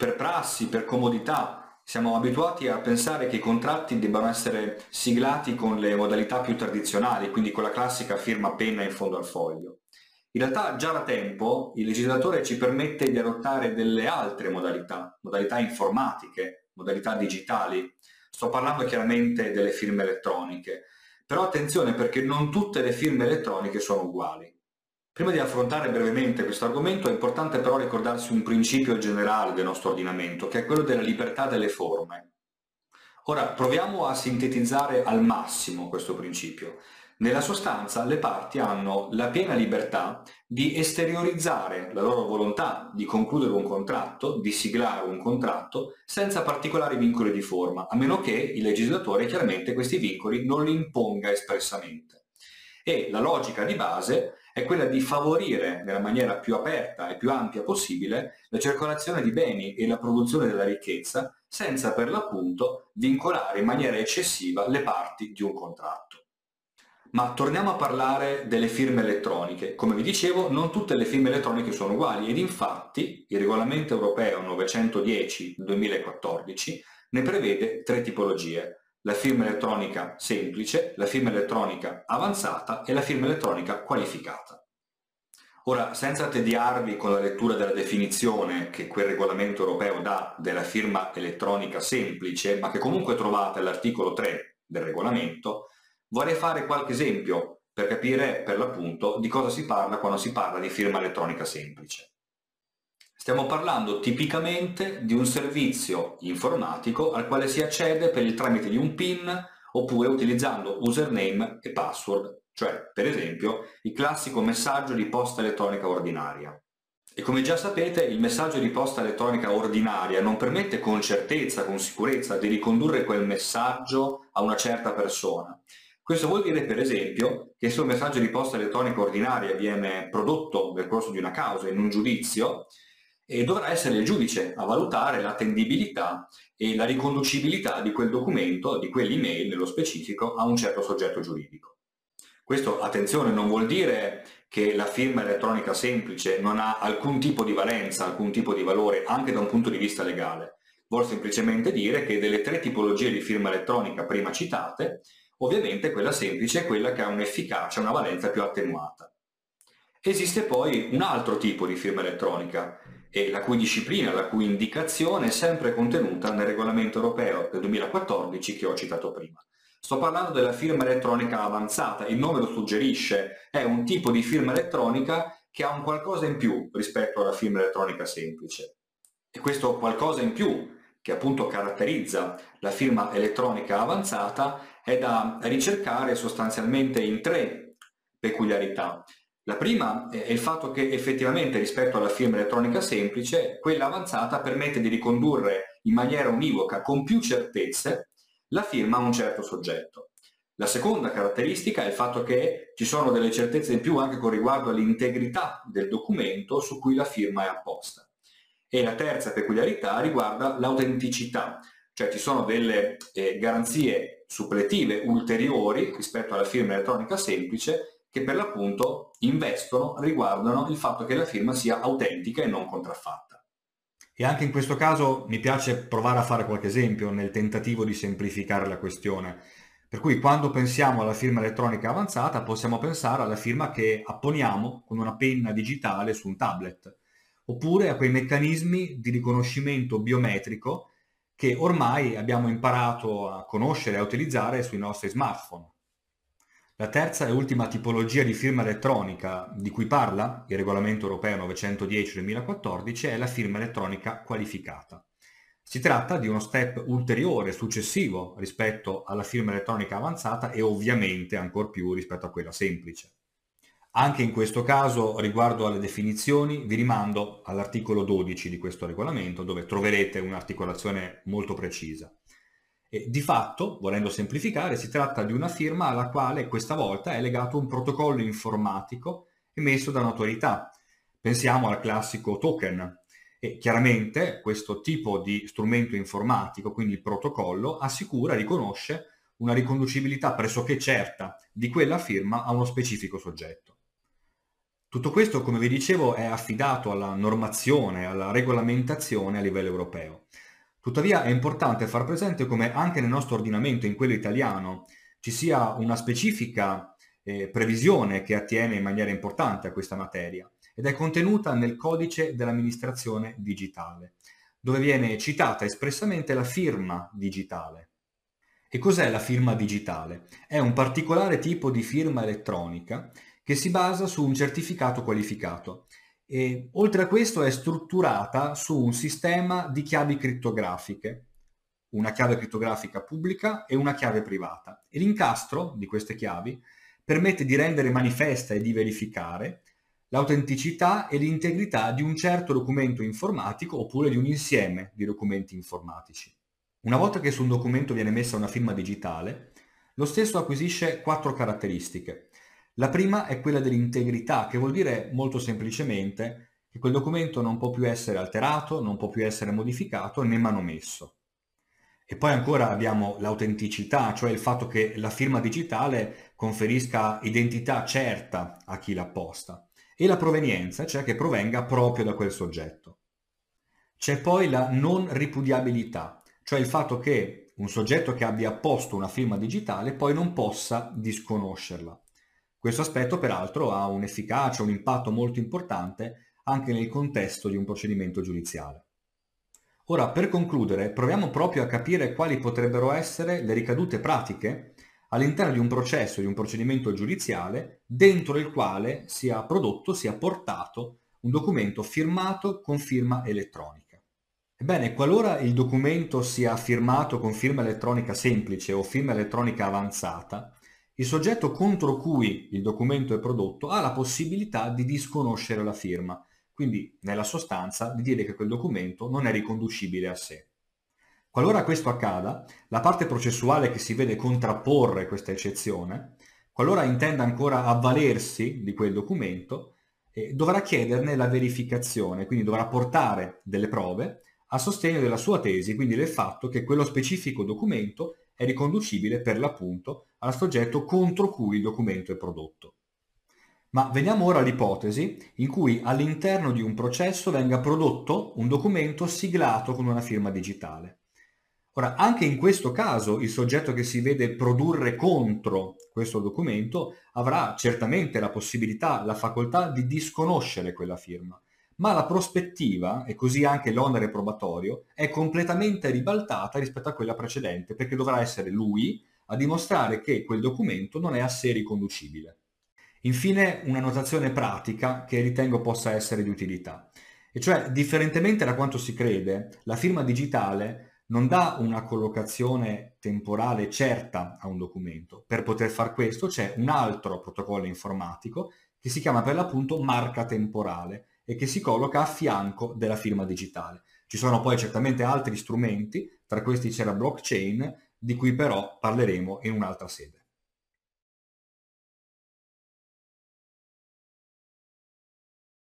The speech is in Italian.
per prassi, per comodità, siamo abituati a pensare che i contratti debbano essere siglati con le modalità più tradizionali, quindi con la classica firma penna in fondo al foglio. In realtà già da tempo il legislatore ci permette di adottare delle altre modalità, modalità informatiche, modalità digitali. Sto parlando chiaramente delle firme elettroniche, però attenzione perché non tutte le firme elettroniche sono uguali. Prima di affrontare brevemente questo argomento è importante però ricordarsi un principio generale del nostro ordinamento, che è quello della libertà delle forme. Ora proviamo a sintetizzare al massimo questo principio. Nella sostanza le parti hanno la piena libertà di esteriorizzare la loro volontà di concludere un contratto, di siglare un contratto, senza particolari vincoli di forma, a meno che il legislatore chiaramente questi vincoli non li imponga espressamente. E la logica di base è quella di favorire nella maniera più aperta e più ampia possibile la circolazione di beni e la produzione della ricchezza senza per l'appunto vincolare in maniera eccessiva le parti di un contratto. Ma torniamo a parlare delle firme elettroniche. Come vi dicevo, non tutte le firme elettroniche sono uguali ed infatti il regolamento europeo 910 2014 ne prevede tre tipologie la firma elettronica semplice, la firma elettronica avanzata e la firma elettronica qualificata. Ora, senza tediarvi con la lettura della definizione che quel regolamento europeo dà della firma elettronica semplice, ma che comunque trovate all'articolo 3 del regolamento, vorrei fare qualche esempio per capire per l'appunto di cosa si parla quando si parla di firma elettronica semplice. Stiamo parlando tipicamente di un servizio informatico al quale si accede per il tramite di un PIN oppure utilizzando username e password, cioè per esempio il classico messaggio di posta elettronica ordinaria. E come già sapete il messaggio di posta elettronica ordinaria non permette con certezza, con sicurezza di ricondurre quel messaggio a una certa persona. Questo vuol dire per esempio che se un messaggio di posta elettronica ordinaria viene prodotto nel corso di una causa in un giudizio, e dovrà essere il giudice a valutare l'attendibilità e la riconducibilità di quel documento, di quell'email nello specifico, a un certo soggetto giuridico. Questo, attenzione, non vuol dire che la firma elettronica semplice non ha alcun tipo di valenza, alcun tipo di valore, anche da un punto di vista legale. Vuol semplicemente dire che delle tre tipologie di firma elettronica prima citate, ovviamente quella semplice è quella che ha un'efficacia, una valenza più attenuata. Esiste poi un altro tipo di firma elettronica, e la cui disciplina, la cui indicazione è sempre contenuta nel regolamento europeo del 2014 che ho citato prima. Sto parlando della firma elettronica avanzata, il nome lo suggerisce, è un tipo di firma elettronica che ha un qualcosa in più rispetto alla firma elettronica semplice. E questo qualcosa in più che appunto caratterizza la firma elettronica avanzata è da ricercare sostanzialmente in tre peculiarità. La prima è il fatto che effettivamente rispetto alla firma elettronica semplice, quella avanzata permette di ricondurre in maniera univoca, con più certezze, la firma a un certo soggetto. La seconda caratteristica è il fatto che ci sono delle certezze in più anche con riguardo all'integrità del documento su cui la firma è apposta. E la terza peculiarità riguarda l'autenticità, cioè ci sono delle eh, garanzie suppletive ulteriori rispetto alla firma elettronica semplice che per l'appunto investono, riguardano il fatto che la firma sia autentica e non contraffatta. E anche in questo caso mi piace provare a fare qualche esempio nel tentativo di semplificare la questione. Per cui quando pensiamo alla firma elettronica avanzata possiamo pensare alla firma che apponiamo con una penna digitale su un tablet, oppure a quei meccanismi di riconoscimento biometrico che ormai abbiamo imparato a conoscere e a utilizzare sui nostri smartphone. La terza e ultima tipologia di firma elettronica di cui parla il regolamento europeo 910-2014 è la firma elettronica qualificata. Si tratta di uno step ulteriore, successivo rispetto alla firma elettronica avanzata e ovviamente ancor più rispetto a quella semplice. Anche in questo caso, riguardo alle definizioni, vi rimando all'articolo 12 di questo regolamento dove troverete un'articolazione molto precisa. E di fatto, volendo semplificare, si tratta di una firma alla quale questa volta è legato un protocollo informatico emesso da un'autorità. Pensiamo al classico token. E chiaramente questo tipo di strumento informatico, quindi il protocollo, assicura, riconosce una riconducibilità pressoché certa di quella firma a uno specifico soggetto. Tutto questo, come vi dicevo, è affidato alla normazione, alla regolamentazione a livello europeo. Tuttavia è importante far presente come anche nel nostro ordinamento, in quello italiano, ci sia una specifica eh, previsione che attiene in maniera importante a questa materia ed è contenuta nel codice dell'amministrazione digitale, dove viene citata espressamente la firma digitale. E cos'è la firma digitale? È un particolare tipo di firma elettronica che si basa su un certificato qualificato e oltre a questo è strutturata su un sistema di chiavi crittografiche, una chiave crittografica pubblica e una chiave privata. E l'incastro di queste chiavi permette di rendere manifesta e di verificare l'autenticità e l'integrità di un certo documento informatico oppure di un insieme di documenti informatici. Una volta che su un documento viene messa una firma digitale, lo stesso acquisisce quattro caratteristiche. La prima è quella dell'integrità, che vuol dire molto semplicemente che quel documento non può più essere alterato, non può più essere modificato né manomesso. E poi ancora abbiamo l'autenticità, cioè il fatto che la firma digitale conferisca identità certa a chi l'ha posta, e la provenienza, cioè che provenga proprio da quel soggetto. C'è poi la non ripudiabilità, cioè il fatto che un soggetto che abbia posto una firma digitale poi non possa disconoscerla. Questo aspetto peraltro ha un'efficacia, un impatto molto importante anche nel contesto di un procedimento giudiziale. Ora, per concludere, proviamo proprio a capire quali potrebbero essere le ricadute pratiche all'interno di un processo, di un procedimento giudiziale, dentro il quale sia prodotto, sia portato un documento firmato con firma elettronica. Ebbene, qualora il documento sia firmato con firma elettronica semplice o firma elettronica avanzata, il soggetto contro cui il documento è prodotto ha la possibilità di disconoscere la firma, quindi nella sostanza di dire che quel documento non è riconducibile a sé. Qualora questo accada, la parte processuale che si vede contrapporre questa eccezione, qualora intenda ancora avvalersi di quel documento, eh, dovrà chiederne la verificazione, quindi dovrà portare delle prove a sostegno della sua tesi, quindi del fatto che quello specifico documento è riconducibile per l'appunto al soggetto contro cui il documento è prodotto. Ma veniamo ora all'ipotesi in cui all'interno di un processo venga prodotto un documento siglato con una firma digitale. Ora, anche in questo caso il soggetto che si vede produrre contro questo documento avrà certamente la possibilità, la facoltà di disconoscere quella firma, ma la prospettiva, e così anche l'onere probatorio, è completamente ribaltata rispetto a quella precedente, perché dovrà essere lui a dimostrare che quel documento non è a sé riconducibile. Infine una notazione pratica che ritengo possa essere di utilità, e cioè differentemente da quanto si crede, la firma digitale non dà una collocazione temporale certa a un documento. Per poter far questo c'è un altro protocollo informatico che si chiama per l'appunto marca temporale e che si colloca a fianco della firma digitale. Ci sono poi certamente altri strumenti, tra questi c'è la blockchain, di cui però parleremo in un'altra sede.